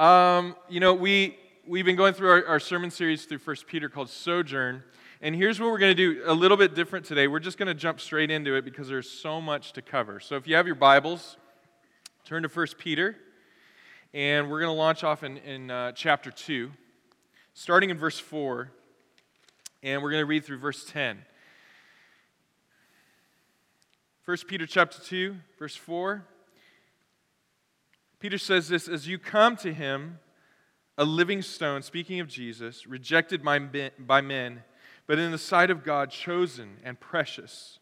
Um, you know, we, we've been going through our, our sermon series through First Peter called Sojourn. And here's what we're going to do a little bit different today. We're just going to jump straight into it because there's so much to cover. So if you have your Bibles, turn to First Peter. And we're going to launch off in, in uh, chapter 2, starting in verse 4. And we're going to read through verse 10. 1 Peter chapter 2, verse 4. Peter says this As you come to him, a living stone, speaking of Jesus, rejected by men, but in the sight of God, chosen and precious,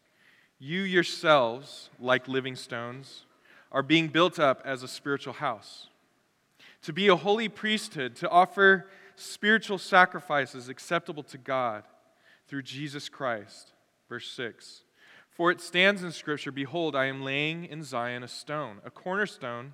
you yourselves, like living stones, are being built up as a spiritual house, to be a holy priesthood, to offer spiritual sacrifices acceptable to God through Jesus Christ. Verse 6 For it stands in Scripture Behold, I am laying in Zion a stone, a cornerstone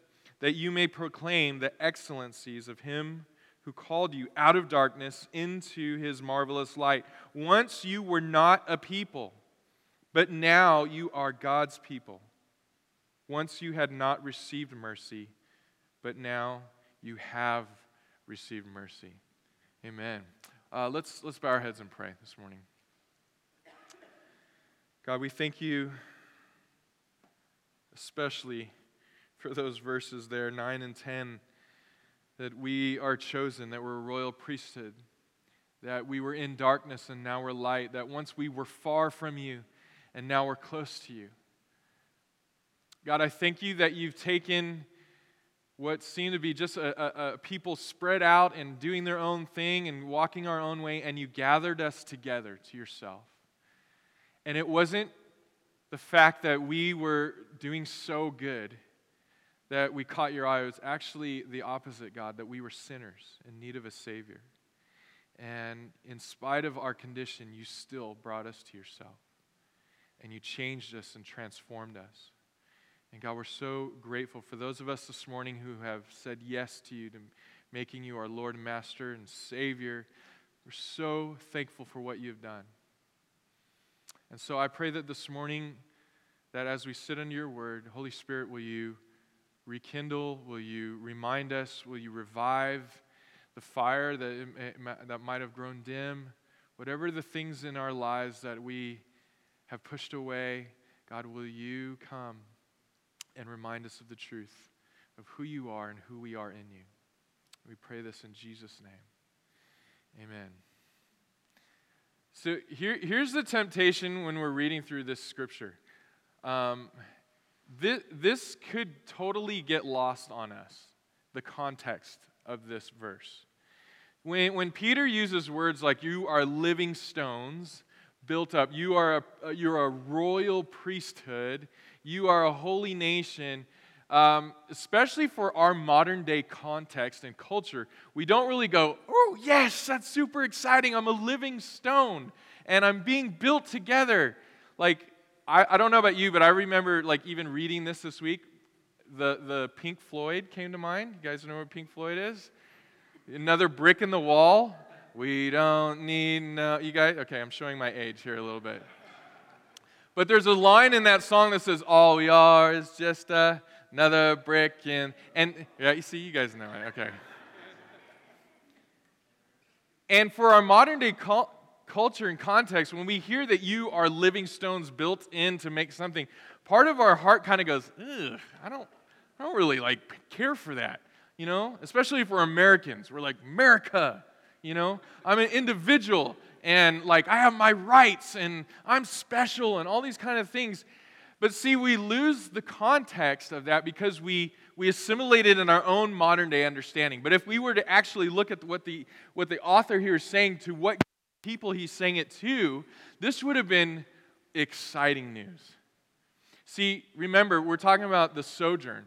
that you may proclaim the excellencies of him who called you out of darkness into his marvelous light. Once you were not a people, but now you are God's people. Once you had not received mercy, but now you have received mercy. Amen. Uh, let's, let's bow our heads and pray this morning. God, we thank you especially for those verses there, 9 and 10, that we are chosen, that we're a royal priesthood, that we were in darkness and now we're light, that once we were far from you and now we're close to you. God, I thank you that you've taken what seemed to be just a, a, a, people spread out and doing their own thing and walking our own way, and you gathered us together to yourself. And it wasn't the fact that we were doing so good that we caught your eye. Was actually the opposite, God, that we were sinners in need of a Savior. And in spite of our condition, you still brought us to yourself. And you changed us and transformed us. And God, we're so grateful for those of us this morning who have said yes to you, to making you our Lord and Master and Savior. We're so thankful for what you've done. And so I pray that this morning, that as we sit under your word, Holy Spirit, will you rekindle? Will you remind us? Will you revive the fire that, that might have grown dim? Whatever the things in our lives that we have pushed away, God, will you come and remind us of the truth of who you are and who we are in you? We pray this in Jesus' name. Amen. So here, here's the temptation when we're reading through this scripture. Um, this, this could totally get lost on us, the context of this verse. When, when Peter uses words like, you are living stones built up, you are a, you're a royal priesthood, you are a holy nation, um, especially for our modern day context and culture, we don't really go, oh, yes, that's super exciting. I'm a living stone and I'm being built together. Like, I, I don't know about you, but I remember like even reading this this week. The, the Pink Floyd came to mind. You guys know what Pink Floyd is? Another brick in the wall. We don't need no. You guys? Okay, I'm showing my age here a little bit. But there's a line in that song that says, All we are is just another brick in. And yeah, you see, you guys know it. Okay. And for our modern day culture and context, when we hear that you are living stones built in to make something, part of our heart kind of goes, Ugh, I don't, I don't really like care for that, you know? Especially if we're Americans. We're like, America, you know? I'm an individual and like I have my rights and I'm special and all these kind of things. But see, we lose the context of that because we, we assimilate it in our own modern day understanding. But if we were to actually look at what the, what the author here is saying to what people he's saying it to, this would have been exciting news. See, remember, we're talking about the sojourn.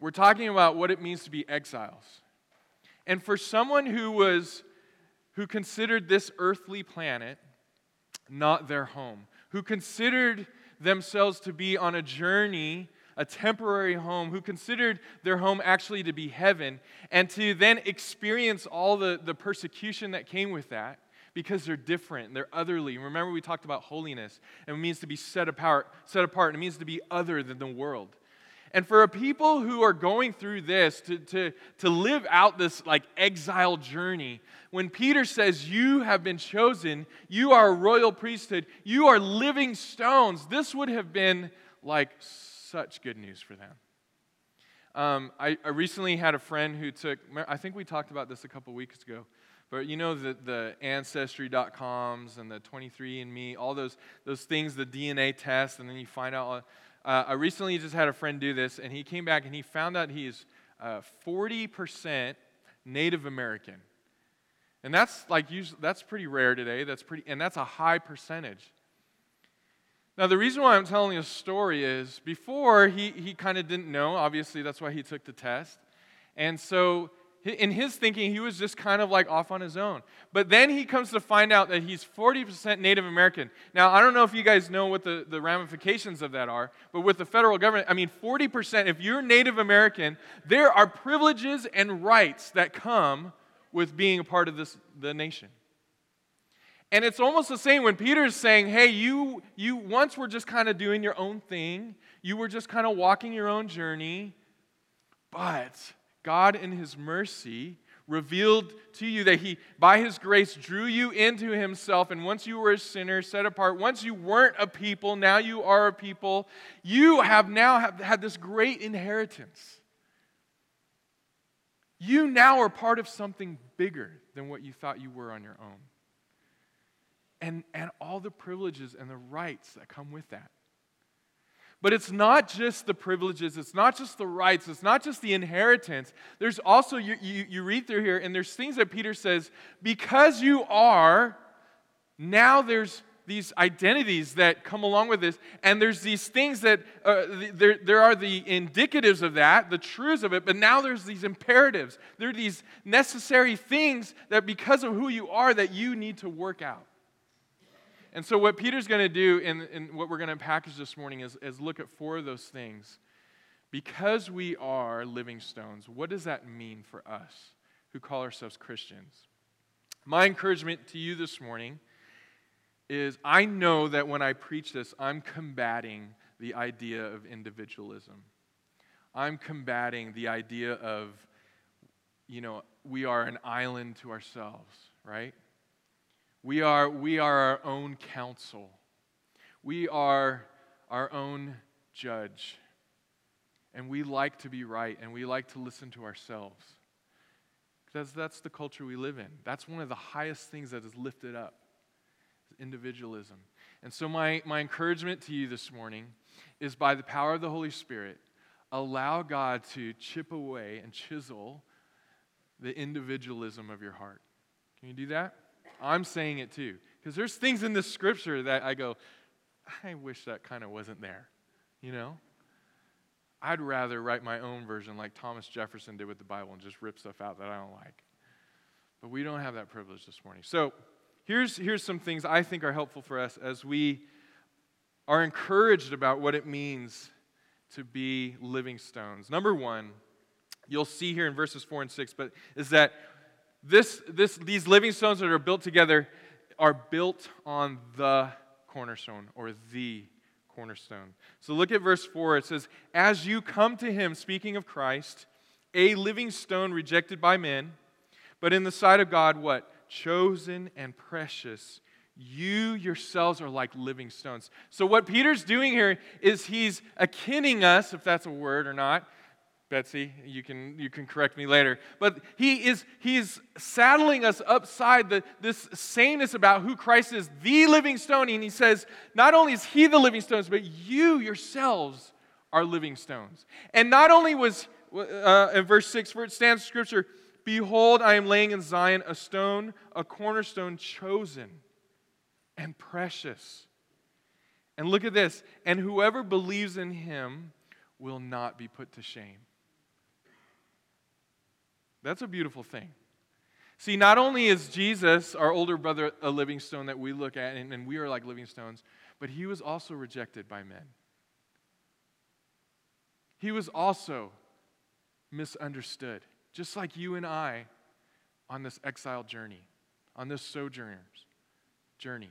we're talking about what it means to be exiles. And for someone who was who considered this earthly planet not their home, who considered themselves to be on a journey, a temporary home, who considered their home actually to be heaven, and to then experience all the, the persecution that came with that because they're different, and they're otherly. Remember, we talked about holiness, and it means to be set apart, set apart, and it means to be other than the world. And for a people who are going through this, to, to, to live out this like exile journey, when Peter says, You have been chosen, you are a royal priesthood, you are living stones, this would have been like such good news for them. Um, I, I, recently had a friend who took, I think we talked about this a couple weeks ago, but you know the, the ancestry.coms and the 23andMe, all those, those things, the DNA test, and then you find out uh, I recently just had a friend do this, and he came back and he found out he is uh, 40% Native American. And that's like that's pretty rare today. That's pretty, and that's a high percentage. Now, the reason why I'm telling a story is before he, he kind of didn't know. Obviously, that's why he took the test. And so in his thinking, he was just kind of like off on his own. But then he comes to find out that he's 40% Native American. Now, I don't know if you guys know what the, the ramifications of that are, but with the federal government, I mean, 40%, if you're Native American, there are privileges and rights that come with being a part of this, the nation. And it's almost the same when Peter's saying, hey, you, you once were just kind of doing your own thing, you were just kind of walking your own journey, but God, in His mercy, revealed to you that He, by His grace, drew you into Himself. And once you were a sinner, set apart, once you weren't a people, now you are a people. You have now have had this great inheritance. You now are part of something bigger than what you thought you were on your own. And, and all the privileges and the rights that come with that. But it's not just the privileges, it's not just the rights, it's not just the inheritance. There's also, you, you, you read through here, and there's things that Peter says, because you are, now there's these identities that come along with this, and there's these things that, uh, there, there are the indicatives of that, the truths of it, but now there's these imperatives. There are these necessary things that because of who you are that you need to work out. And so, what Peter's going to do, and, what we're going to package this morning, is, is look at four of those things. Because we are living stones, what does that mean for us who call ourselves Christians? My encouragement to you this morning is I know that when I preach this, I'm combating the idea of individualism. I'm combating the idea of, you know, we are an island to ourselves, right? We are, we are our own counsel. We are our own judge. And we like to be right and we like to listen to ourselves. Because that's the culture we live in. That's one of the highest things that is lifted up individualism. And so, my, my encouragement to you this morning is by the power of the Holy Spirit, allow God to chip away and chisel the individualism of your heart. Can you do that? I'm saying it too. Because there's things in this scripture that I go, I wish that kind of wasn't there. You know? I'd rather write my own version like Thomas Jefferson did with the Bible and just rip stuff out that I don't like. But we don't have that privilege this morning. So here's, here's some things I think are helpful for us as we are encouraged about what it means to be living stones. Number one, you'll see here in verses four and six, but is that this, this, these living stones that are built together are built on the cornerstone or the cornerstone. So look at verse 4. It says, As you come to him, speaking of Christ, a living stone rejected by men, but in the sight of God, what? Chosen and precious. You yourselves are like living stones. So, what Peter's doing here is he's akinning us, if that's a word or not, Betsy, you can, you can correct me later. But he is he's saddling us upside the, this sameness about who Christ is, the living stone. And he says, not only is he the living stones, but you yourselves are living stones. And not only was, uh, in verse 6, where it stands in scripture, Behold, I am laying in Zion a stone, a cornerstone chosen and precious. And look at this. And whoever believes in him will not be put to shame. That's a beautiful thing. See, not only is Jesus, our older brother, a living stone that we look at, and, and we are like living stones, but he was also rejected by men. He was also misunderstood, just like you and I on this exile journey, on this sojourner's journey.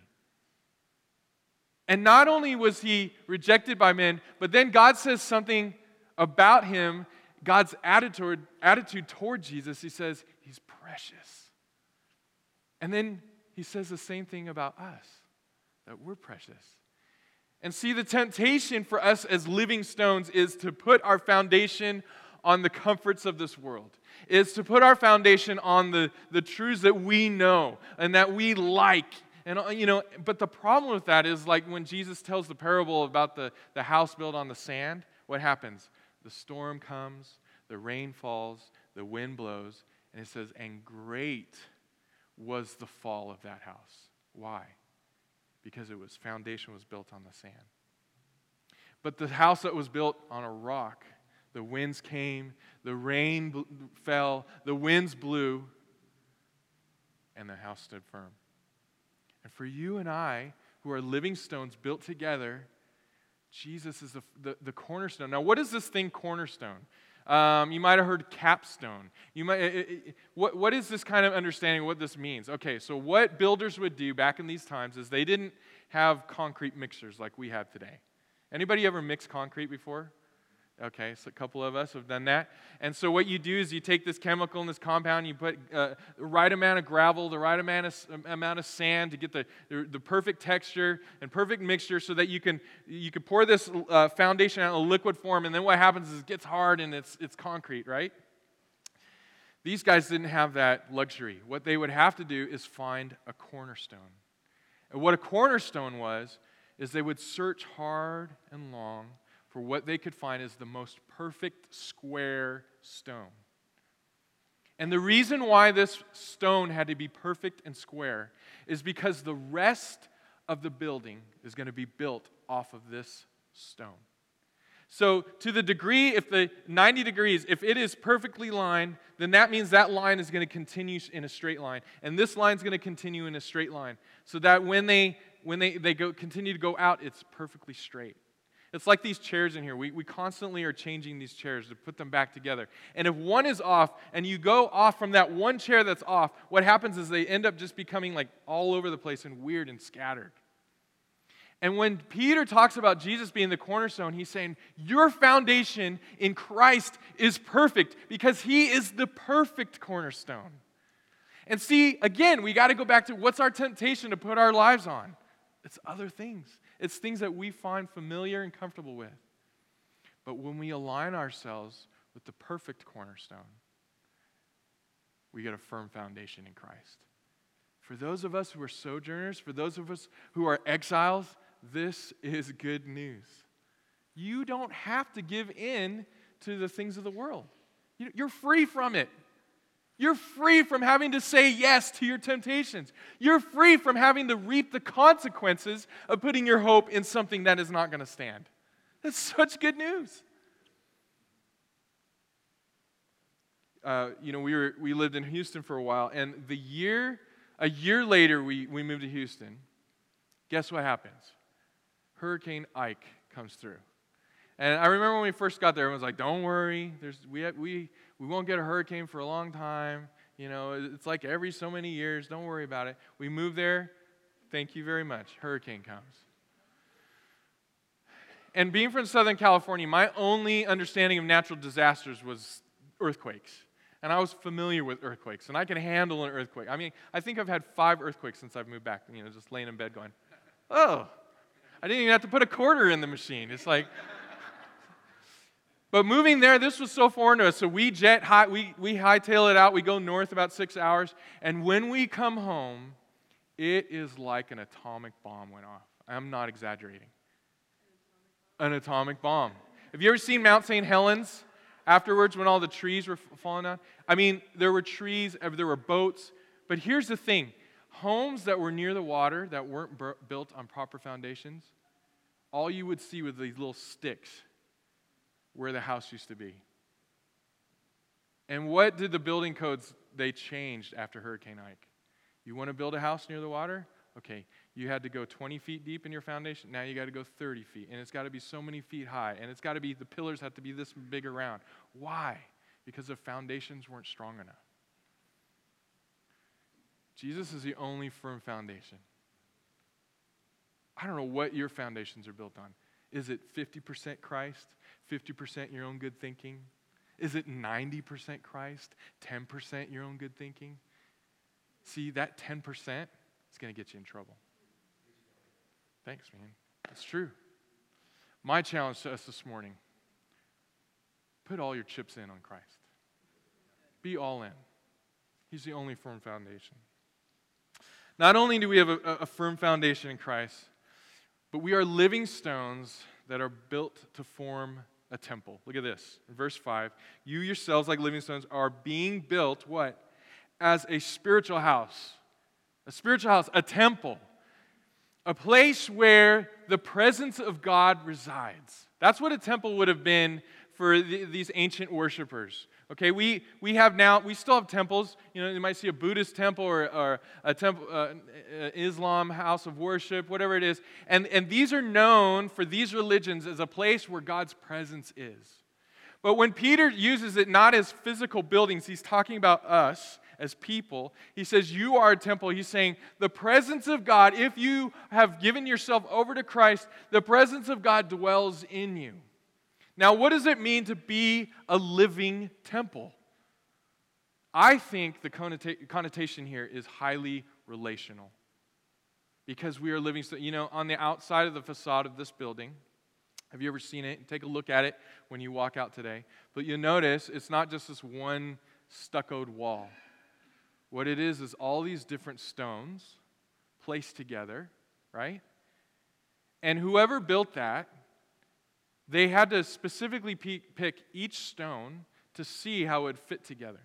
And not only was he rejected by men, but then God says something about him, God's attitude, attitude toward Jesus. He says, He's precious. And then he says the same thing about us, that we're precious. And see, the temptation for us as living stones is to put our foundation on the comforts of this world, is to put our foundation on the, the truths that we know and that we like. And, uh, you know, but the problem with that is like when Jesus tells the parable about the, the house built on the sand, what happens? The storm comes, the rain falls, the wind blows, and it says, and great was the fall of that house. Why? Because it was foundation was built on the sand. But the house that was built on a rock, the winds came, the rain bl- fell, the winds blew, and the house stood firm. And for you and I, who are living stones built together, Jesus is the, the, the cornerstone. Now, what is this thing, cornerstone? Um, you might have heard capstone. You might, it, it, what, what is this kind of understanding of what this means? Okay, so what builders would do back in these times is they didn't have concrete mixers like we have today. Anybody ever mixed concrete before? Okay, so a couple of us have done that. And so what you do is you take this chemical and this compound, you put uh, the right amount of gravel, the right amount of, amount of sand to get the, the, the, perfect texture and perfect mixture so that you can, you can pour this uh, foundation out in a liquid form. And then what happens is it gets hard and it's, it's concrete, right? These guys didn't have that luxury. What they would have to do is find a cornerstone. And what a cornerstone was, is they would search hard and long for what they could find as the most perfect square stone. And the reason why this stone had to be perfect and square is because the rest of the building is going to be built off of this stone. So, to the degree, if the 90 degrees, if it is perfectly lined, then that means that line is going to continue in a straight line. And this line is going to continue in a straight line. So that when they, when they, they go, continue to go out, it's perfectly straight. It's like these chairs in here. We, we constantly are changing these chairs to put them back together. And if one is off and you go off from that one chair that's off, what happens is they end up just becoming like all over the place and weird and scattered. And when Peter talks about Jesus being the cornerstone, he's saying, Your foundation in Christ is perfect because he is the perfect cornerstone. And see, again, we got to go back to what's our temptation to put our lives on? It's other things. It's things that we find familiar and comfortable with. But when we align ourselves with the perfect cornerstone, we get a firm foundation in Christ. For those of us who are sojourners, for those of us who are exiles, this is good news. You don't have to give in to the things of the world, you're free from it. You're free from having to say yes to your temptations. You're free from having to reap the consequences of putting your hope in something that is not going to stand. That's such good news. Uh, you know, we, were, we lived in Houston for a while, and the year, a year later, we, we moved to Houston. Guess what happens? Hurricane Ike comes through. And I remember when we first got there, everyone was like, don't worry, there's, we, have, we, we won't get a hurricane for a long time. You know, it's like every so many years. Don't worry about it. We move there. Thank you very much. Hurricane comes. And being from Southern California, my only understanding of natural disasters was earthquakes. And I was familiar with earthquakes, and I can handle an earthquake. I mean, I think I've had five earthquakes since I've moved back, you know, just laying in bed going, oh, I didn't even have to put a quarter in the machine. It's like, but moving there, this was so foreign to us. So we jet high, we, we hightail it out. We go north about six hours. And when we come home, it is like an atomic bomb went off. I'm not exaggerating. An atomic bomb. Have you ever seen Mount St. Helens afterwards when all the trees were falling down? I mean, there were trees, uh, there were boats. But here's the thing homes that were near the water that weren't built on proper foundations, all you would see were these little sticks where the house used to be. And what did the building codes they changed after Hurricane Ike? You want to build a house near the water? Okay, you had to go 20 feet deep in your foundation. Now you got to go 30 feet. And it's got to be so many feet high. And it's got to be, the pillars have to be this big around. Why? Because the foundations weren't strong enough. Jesus is the only firm foundation. I don't know what your foundations are built on. Is it 50% Christ, 50% your own good thinking? Is it 90% Christ, 10% your own good thinking? See, that 10% is going to get you in trouble. Thanks, man. It's true. My challenge to us this morning put all your chips in on Christ. Be all in. He's the only firm foundation. Not only do we have a, a firm foundation in Christ, but we are living stones that are built to form a temple. Look at this. In verse 5, you yourselves, like living stones, are being built what? As a spiritual house. A spiritual house, a temple. A place where the presence of God resides. That's what a temple would have been for the, these ancient worshipers. Okay, we, we have now, we still have temples. You know, you might see a Buddhist temple or, or a temple, uh, Islam house of worship, whatever it is. And, and these are known for these religions as a place where God's presence is. But when Peter uses it not as physical buildings, he's talking about us as people. He says, You are a temple. He's saying, The presence of God, if you have given yourself over to Christ, the presence of God dwells in you. Now, what does it mean to be a living temple? I think the connotation here is highly relational because we are living, you know, on the outside of the facade of this building. Have you ever seen it? Take a look at it when you walk out today. But you'll notice it's not just this one stuccoed wall. What it is is all these different stones placed together, right? And whoever built that they had to specifically pick each stone to see how it would fit together.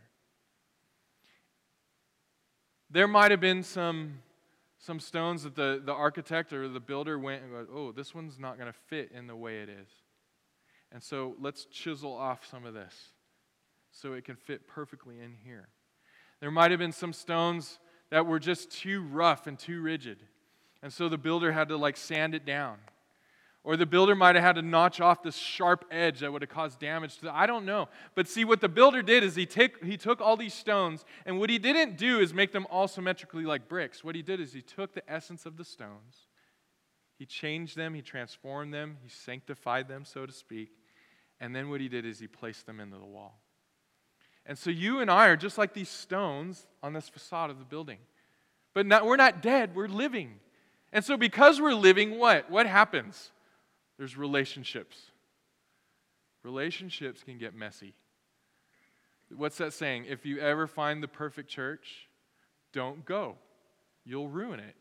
There might have been some, some stones that the, the architect or the builder went and go, oh, this one's not going to fit in the way it is. And so let's chisel off some of this so it can fit perfectly in here. There might have been some stones that were just too rough and too rigid. And so the builder had to like sand it down. Or the builder might have had to notch off this sharp edge that would have caused damage to the, I don't know. But see, what the builder did is he, take, he took all these stones, and what he didn't do is make them all symmetrically like bricks. What he did is he took the essence of the stones, he changed them, he transformed them, he sanctified them, so to speak, and then what he did is he placed them into the wall. And so you and I are just like these stones on this facade of the building. But not, we're not dead, we're living. And so because we're living, what? What happens? There's relationships. Relationships can get messy. What's that saying? If you ever find the perfect church, don't go. You'll ruin it.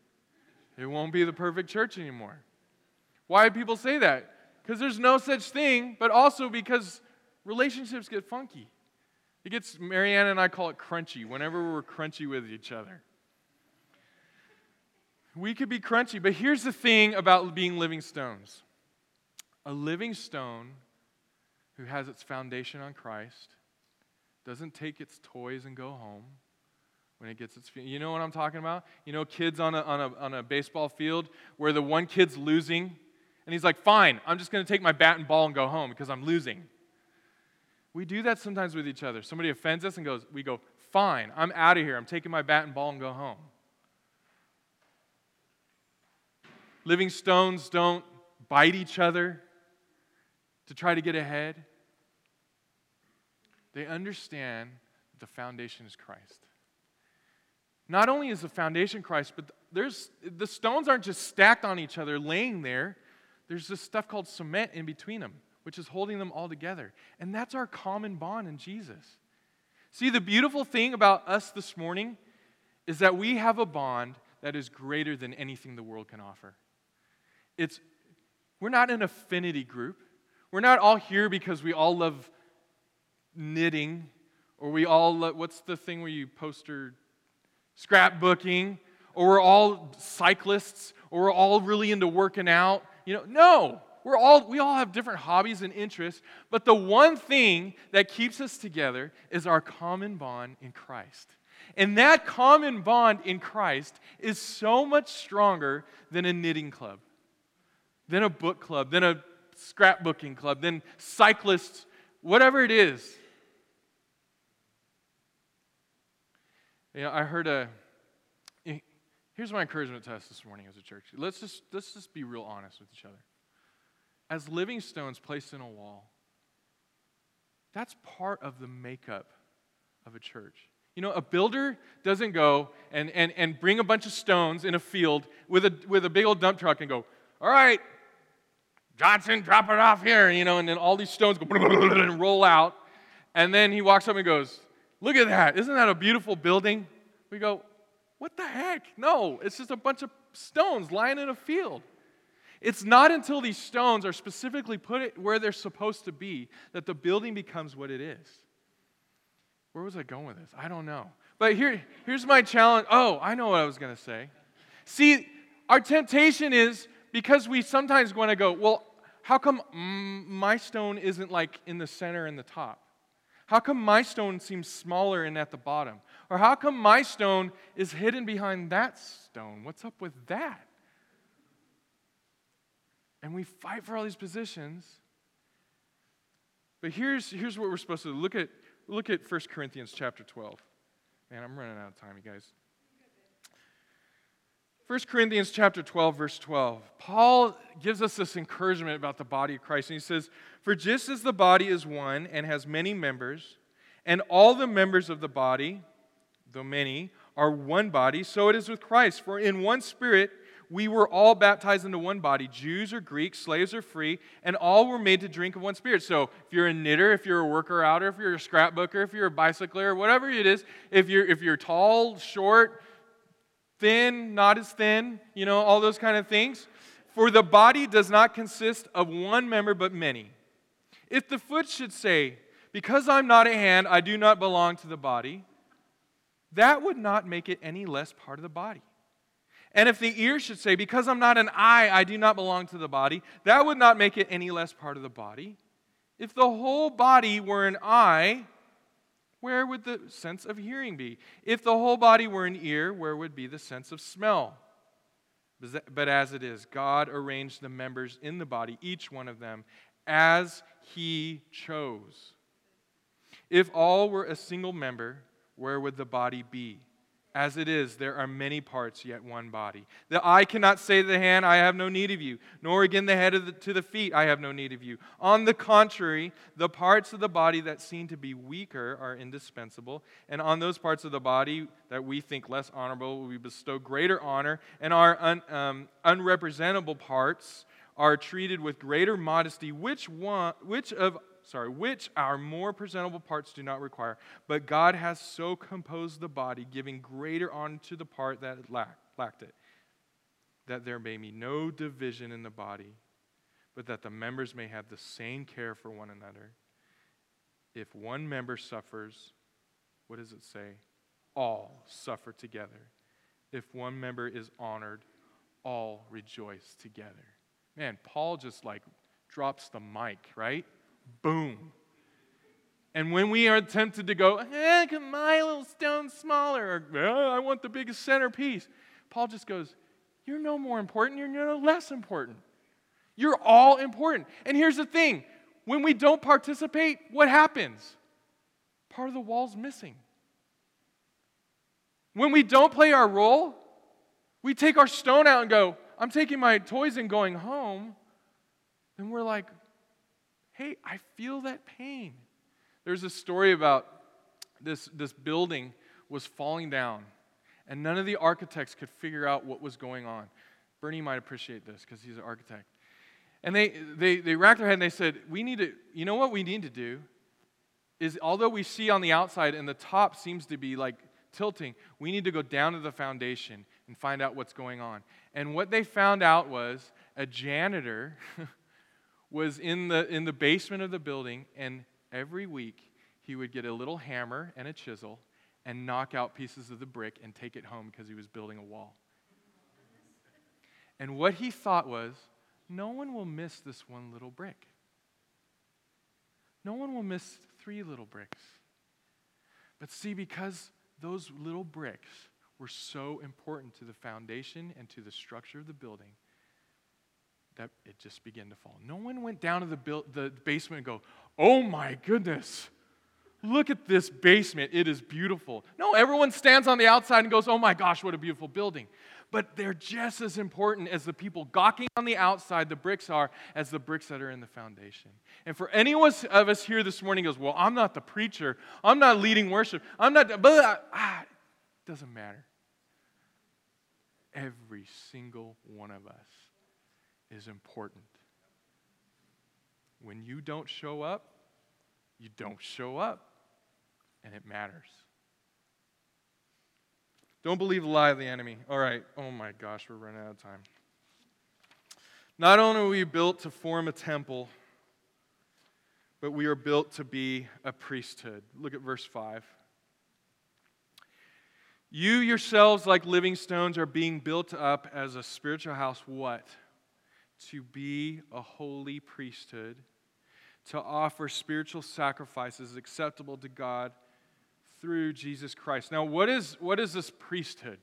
It won't be the perfect church anymore. Why do people say that? Because there's no such thing, but also because relationships get funky. It gets, Marianne and I call it crunchy whenever we're crunchy with each other. We could be crunchy, but here's the thing about being living stones a living stone who has its foundation on Christ doesn't take its toys and go home when it gets its you know what i'm talking about? You know kids on a, on a, on a baseball field where the one kid's losing and he's like fine i'm just going to take my bat and ball and go home because i'm losing. We do that sometimes with each other. Somebody offends us and goes we go fine i'm out of here. I'm taking my bat and ball and go home. Living stones don't bite each other to try to get ahead. They understand that the foundation is Christ. Not only is the foundation Christ, but there's the stones aren't just stacked on each other, laying there. There's this stuff called cement in between them, which is holding them all together. And that's our common bond in Jesus. See, the beautiful thing about us this morning is that we have a bond that is greater than anything the world can offer. It's, we're not an affinity group. We're not all here because we all love knitting or we all love, what's the thing where you poster scrapbooking or we're all cyclists or we're all really into working out. You know, no. we're all we all have different hobbies and interests, but the one thing that keeps us together is our common bond in Christ. And that common bond in Christ is so much stronger than a knitting club, than a book club, than a scrapbooking club, then cyclists, whatever it is. You know, I heard a eh, Here's my encouragement to us this morning as a church. Let's just, let's just be real honest with each other. As living stones placed in a wall, that's part of the makeup of a church. You know, a builder doesn't go and, and, and bring a bunch of stones in a field with a, with a big old dump truck and go, all right, Johnson, drop it off here, you know, and then all these stones go and roll out. And then he walks up and goes, look at that. Isn't that a beautiful building? We go, what the heck? No, it's just a bunch of stones lying in a field. It's not until these stones are specifically put where they're supposed to be that the building becomes what it is. Where was I going with this? I don't know. But here, here's my challenge. Oh, I know what I was going to say. See, our temptation is because we sometimes want to go, well, how come my stone isn't like in the center and the top? How come my stone seems smaller and at the bottom? Or how come my stone is hidden behind that stone? What's up with that? And we fight for all these positions. But here's, here's what we're supposed to do. Look at, look at 1 Corinthians chapter 12. Man, I'm running out of time, you guys. 1 Corinthians chapter 12 verse 12. Paul gives us this encouragement about the body of Christ and he says, "For just as the body is one and has many members, and all the members of the body, though many, are one body, so it is with Christ. For in one spirit we were all baptized into one body, Jews or Greeks, slaves or free, and all were made to drink of one spirit. So if you're a knitter, if you're a worker outer, if you're a scrapbooker, if you're a bicycler, whatever it is, if you're if you're tall, short, thin, not as thin, you know, all those kind of things. For the body does not consist of one member but many. If the foot should say, Because I'm not a hand, I do not belong to the body, that would not make it any less part of the body. And if the ear should say, Because I'm not an eye, I do not belong to the body, that would not make it any less part of the body. If the whole body were an eye, where would the sense of hearing be? If the whole body were an ear, where would be the sense of smell? But as it is, God arranged the members in the body, each one of them, as He chose. If all were a single member, where would the body be? As it is, there are many parts, yet one body. The eye cannot say to the hand, I have no need of you, nor again the head the, to the feet, I have no need of you. On the contrary, the parts of the body that seem to be weaker are indispensable, and on those parts of the body that we think less honorable, we bestow greater honor, and our un, um, unrepresentable parts are treated with greater modesty. Which, one, which of sorry, which our more presentable parts do not require. But God has so composed the body, giving greater honor to the part that lacked, lacked it, that there may be no division in the body, but that the members may have the same care for one another. If one member suffers, what does it say? All suffer together. If one member is honored, all rejoice together. Man, Paul just like drops the mic, right? Boom. And when we are tempted to go, eh, my little stone smaller? Or, eh, I want the biggest centerpiece. Paul just goes, You're no more important, you're no less important. You're all important. And here's the thing when we don't participate, what happens? Part of the wall's missing. When we don't play our role, we take our stone out and go, I'm taking my toys and going home. Then we're like, hey, I feel that pain. There's a story about this, this building was falling down, and none of the architects could figure out what was going on. Bernie might appreciate this because he's an architect. And they, they, they racked their head and they said, We need to, you know what we need to do? Is although we see on the outside and the top seems to be like tilting, we need to go down to the foundation and find out what's going on. And what they found out was a janitor was in the, in the basement of the building, and every week he would get a little hammer and a chisel and knock out pieces of the brick and take it home because he was building a wall. And what he thought was no one will miss this one little brick. No one will miss three little bricks. But see, because those little bricks were so important to the foundation and to the structure of the building, that it just began to fall. No one went down to the, build, the basement and go, oh my goodness, look at this basement. It is beautiful. No, everyone stands on the outside and goes, oh my gosh, what a beautiful building. But they're just as important as the people gawking on the outside, the bricks are, as the bricks that are in the foundation. And for any of us here this morning goes, well, I'm not the preacher. I'm not leading worship. I'm not, but ah, it doesn't matter. Every single one of us is important. When you don't show up, you don't show up, and it matters. Don't believe the lie of the enemy. All right. Oh my gosh, we're running out of time. Not only are we built to form a temple, but we are built to be a priesthood. Look at verse 5. You yourselves, like living stones, are being built up as a spiritual house. What? To be a holy priesthood, to offer spiritual sacrifices acceptable to God through Jesus Christ. Now, what is, what is this priesthood?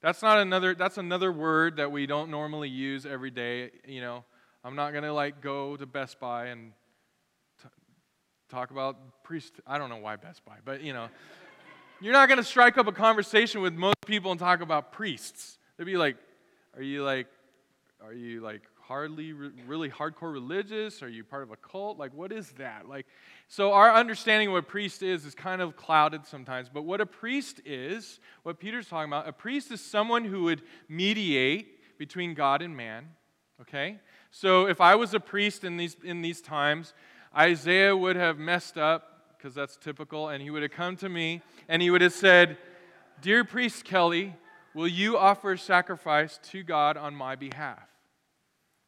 That's not another, that's another word that we don't normally use every day. You know, I'm not going to like go to Best Buy and t- talk about priest. I don't know why Best Buy, but you know. You're not going to strike up a conversation with most people and talk about priests. They'd be like, "Are you like, are you like hardly really hardcore religious? Are you part of a cult? Like, what is that? Like, so our understanding of what a priest is is kind of clouded sometimes. But what a priest is, what Peter's talking about, a priest is someone who would mediate between God and man. Okay, so if I was a priest in these in these times, Isaiah would have messed up because that's typical. And he would have come to me and he would have said, Dear priest Kelly, will you offer a sacrifice to God on my behalf?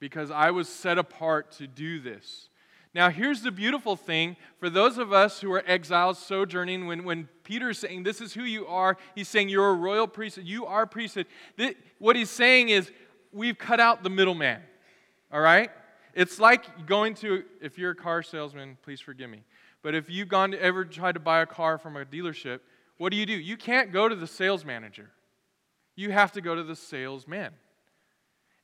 Because I was set apart to do this. Now, here's the beautiful thing for those of us who are exiles sojourning, when, when Peter's saying, This is who you are, he's saying, You're a royal priesthood, you are priesthood. This, what he's saying is, We've cut out the middleman, all right? It's like going to, if you're a car salesman, please forgive me. But if you've gone to ever tried to buy a car from a dealership, what do you do? You can't go to the sales manager. You have to go to the salesman.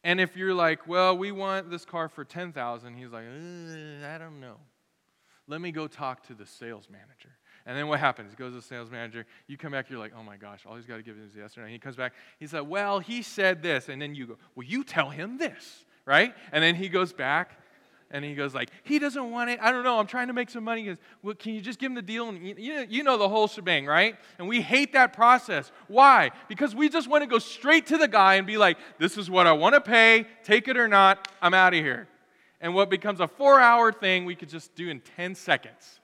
And if you're like, well, we want this car for 10,000, he's like, I don't know. Let me go talk to the sales manager. And then what happens? He goes to the sales manager. You come back, you're like, oh my gosh, all he's got to give is yes or no. And he comes back, he said, well, he said this. And then you go, well, you tell him this, right? And then he goes back and he goes like, he doesn't want it. I don't know. I'm trying to make some money. He goes, well, can you just give him the deal? And you, you know the whole shebang, right? And we hate that process. Why? Because we just want to go straight to the guy and be like, this is what I want to pay. Take it or not. I'm out of here. And what becomes a four-hour thing, we could just do in 10 seconds.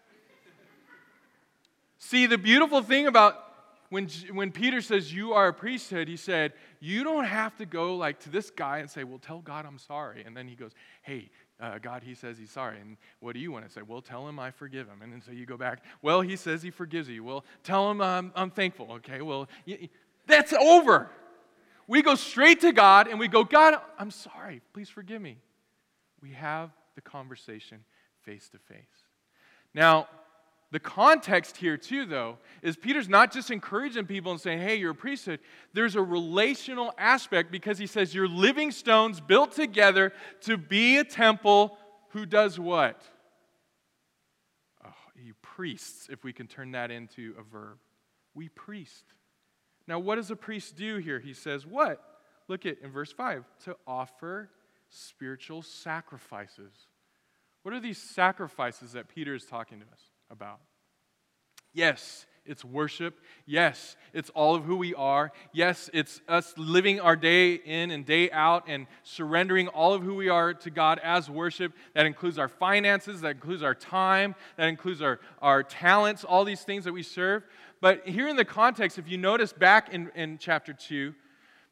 See, the beautiful thing about when, when Peter says you are a priesthood, he said, you don't have to go like to this guy and say, well, tell God I'm sorry. And then he goes, hey, uh, God, he says he's sorry. And what do you want to say? Well, tell him I forgive him. And then so you go back, well, he says he forgives you. Well, tell him I'm thankful. Okay, well, y- that's over. We go straight to God and we go, God, I'm sorry. Please forgive me. We have the conversation face to face. Now, the context here, too, though, is Peter's not just encouraging people and saying, hey, you're a priesthood. There's a relational aspect because he says, you're living stones built together to be a temple who does what? Oh, you priests, if we can turn that into a verb. We priest. Now, what does a priest do here? He says, what? Look at in verse 5 to offer spiritual sacrifices. What are these sacrifices that Peter is talking to us? About. Yes, it's worship. Yes, it's all of who we are. Yes, it's us living our day in and day out and surrendering all of who we are to God as worship. That includes our finances, that includes our time, that includes our, our talents, all these things that we serve. But here in the context, if you notice back in, in chapter 2,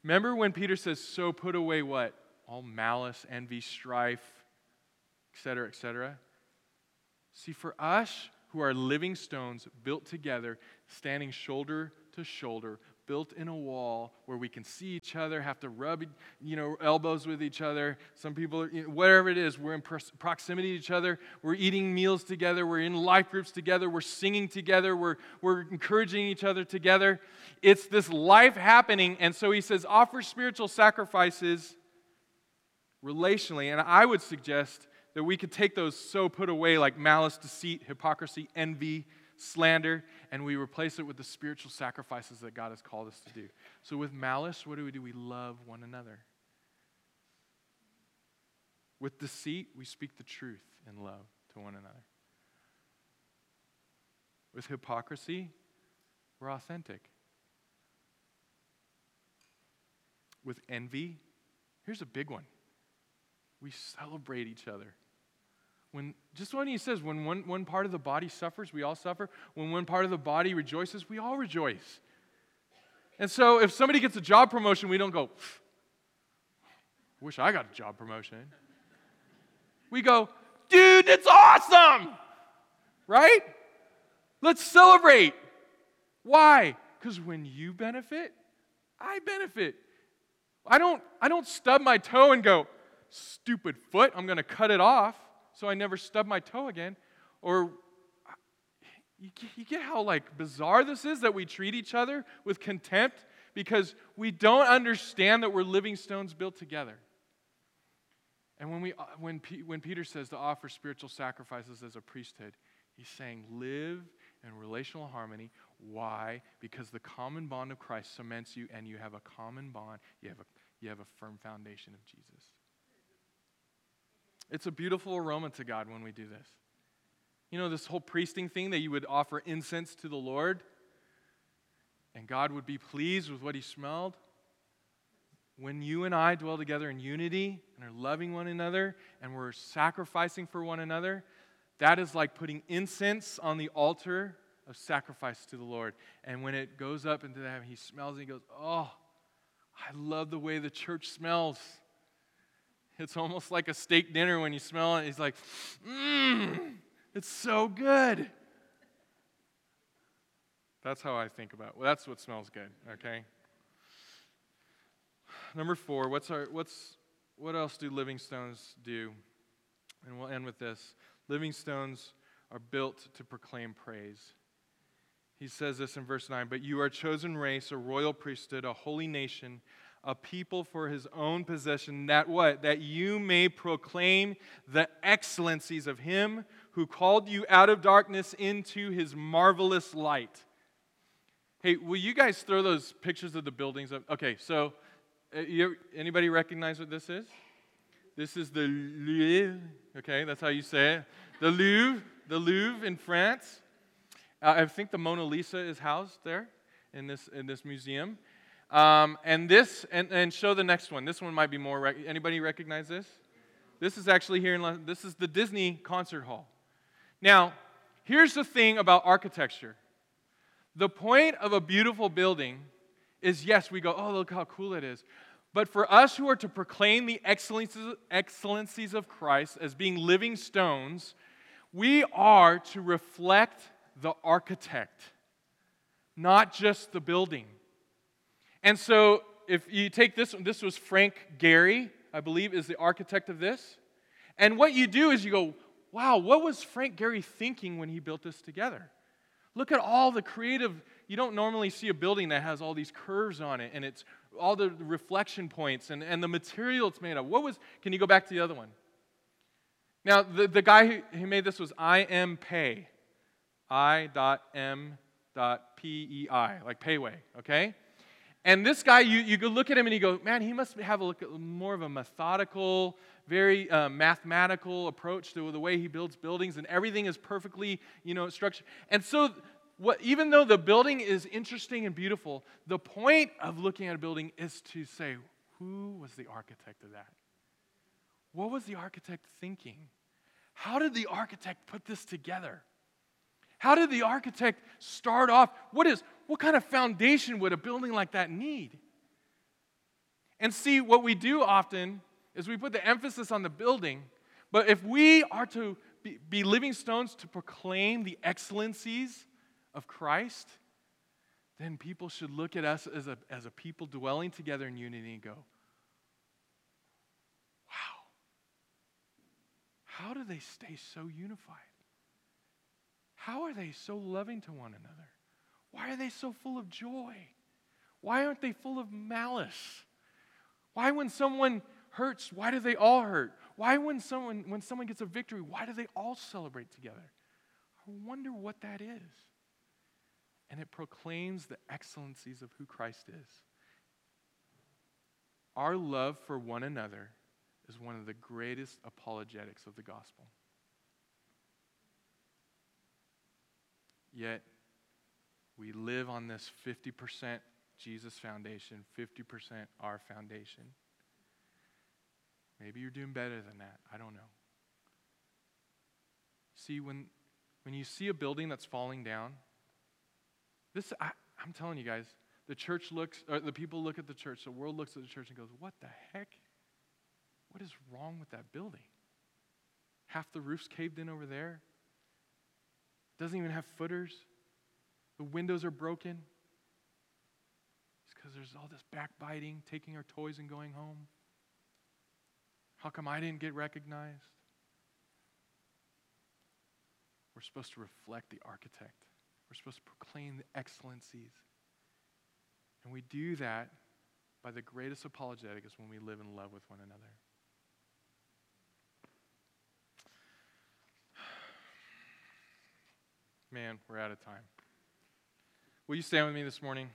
remember when Peter says, So put away what? All malice, envy, strife, etc., etc. See, for us, who are living stones built together, standing shoulder to shoulder, built in a wall where we can see each other, have to rub, you know, elbows with each other. Some people, whatever it is, we're in proximity to each other. We're eating meals together. We're in life groups together. We're singing together. We're, we're encouraging each other together. It's this life happening. And so he says, offer spiritual sacrifices relationally. And I would suggest that we could take those so put away like malice, deceit, hypocrisy, envy, slander, and we replace it with the spiritual sacrifices that God has called us to do. So, with malice, what do we do? We love one another. With deceit, we speak the truth in love to one another. With hypocrisy, we're authentic. With envy, here's a big one we celebrate each other. When, just when he says, when one, one part of the body suffers, we all suffer. When one part of the body rejoices, we all rejoice. And so if somebody gets a job promotion, we don't go, wish I got a job promotion. We go, dude, that's awesome! Right? Let's celebrate. Why? Because when you benefit, I benefit. I don't, I don't stub my toe and go, stupid foot, I'm going to cut it off so I never stub my toe again. Or you, get how like bizarre this is that we treat each other with contempt because we don't understand that we're living stones built together. And when, we, uh, when, P, when Peter says to offer spiritual sacrifices as a priesthood, he's saying live in relational harmony. Why? Because the common bond of Christ cements you, and you have a common bond. You have a, you have a firm foundation of Jesus. It's a beautiful aroma to God when we do this. You know, this whole priesting thing that you would offer incense to the Lord and God would be pleased with what he smelled. When you and I dwell together in unity and are loving one another and we're sacrificing for one another, that is like putting incense on the altar of sacrifice to the Lord. And when it goes up into the heaven, he smells and he goes, Oh, I love the way the church smells. It's almost like a steak dinner when you smell it. He's like, mmm, it's so good. That's how I think about it. Well, that's what smells good, okay? Number four, what's our, what's, what else do living stones do? And we'll end with this. Living stones are built to proclaim praise. He says this in verse 9, but you are a chosen race, a royal priesthood, a holy nation a people for his own possession, that what? That you may proclaim the excellencies of him who called you out of darkness into his marvelous light. Hey, will you guys throw those pictures of the buildings up? Okay, so uh, you, anybody recognize what this is? This is the Louvre. Okay, that's how you say it. The Louvre, the Louvre in France. Uh, I think the Mona Lisa is housed there in this in this museum. Um, and this, and, and show the next one. This one might be more, rec- anybody recognize this? This is actually here in, this is the Disney Concert Hall. Now, here's the thing about architecture. The point of a beautiful building is yes, we go, oh, look how cool it is. But for us who are to proclaim the excellencies, excellencies of Christ as being living stones, we are to reflect the architect, not just the building. And so, if you take this one, this was Frank Gehry, I believe, is the architect of this. And what you do is you go, wow, what was Frank Gehry thinking when he built this together? Look at all the creative, you don't normally see a building that has all these curves on it and it's all the reflection points and, and the material it's made of. What was, can you go back to the other one? Now, the, the guy who, made this was I M Pei. I dot M dot P E I, like Payway, okay? And this guy, you, you look at him and you go, man, he must have a look at more of a methodical, very uh, mathematical approach to the way he builds buildings, and everything is perfectly, you know, structured. And so, what, even though the building is interesting and beautiful, the point of looking at a building is to say, who was the architect of that? What was the architect thinking? How did the architect put this together? How did the architect start off? What is what kind of foundation would a building like that need? And see, what we do often is we put the emphasis on the building, but if we are to be, living stones to proclaim the excellencies of Christ, then people should look at us as a, as a people dwelling together in unity and go, wow, how do they stay so unified? How are they so loving to one another? Why are they so full of joy? Why aren't they full of malice? Why, when someone hurts, why do they all hurt? Why, when someone, when someone gets a victory, why do they all celebrate together? I wonder what that is. And it proclaims the excellencies of who Christ is. Our love for one another is one of the greatest apologetics of the gospel. Yet, we live on this 50% Jesus foundation, 50% our foundation. Maybe you're doing better than that. I don't know. See, when, when you see a building that's falling down, this, I, I'm telling you guys, the church looks, or the people look at the church, the world looks at the church and goes, What the heck? What is wrong with that building? Half the roof's caved in over there. Doesn't even have footers. The windows are broken. It's because there's all this backbiting, taking our toys and going home. How come I didn't get recognized? We're supposed to reflect the architect. We're supposed to proclaim the excellencies. And we do that by the greatest apologetic is when we live in love with one another. Man, we're out of time. Will you stand with me this morning?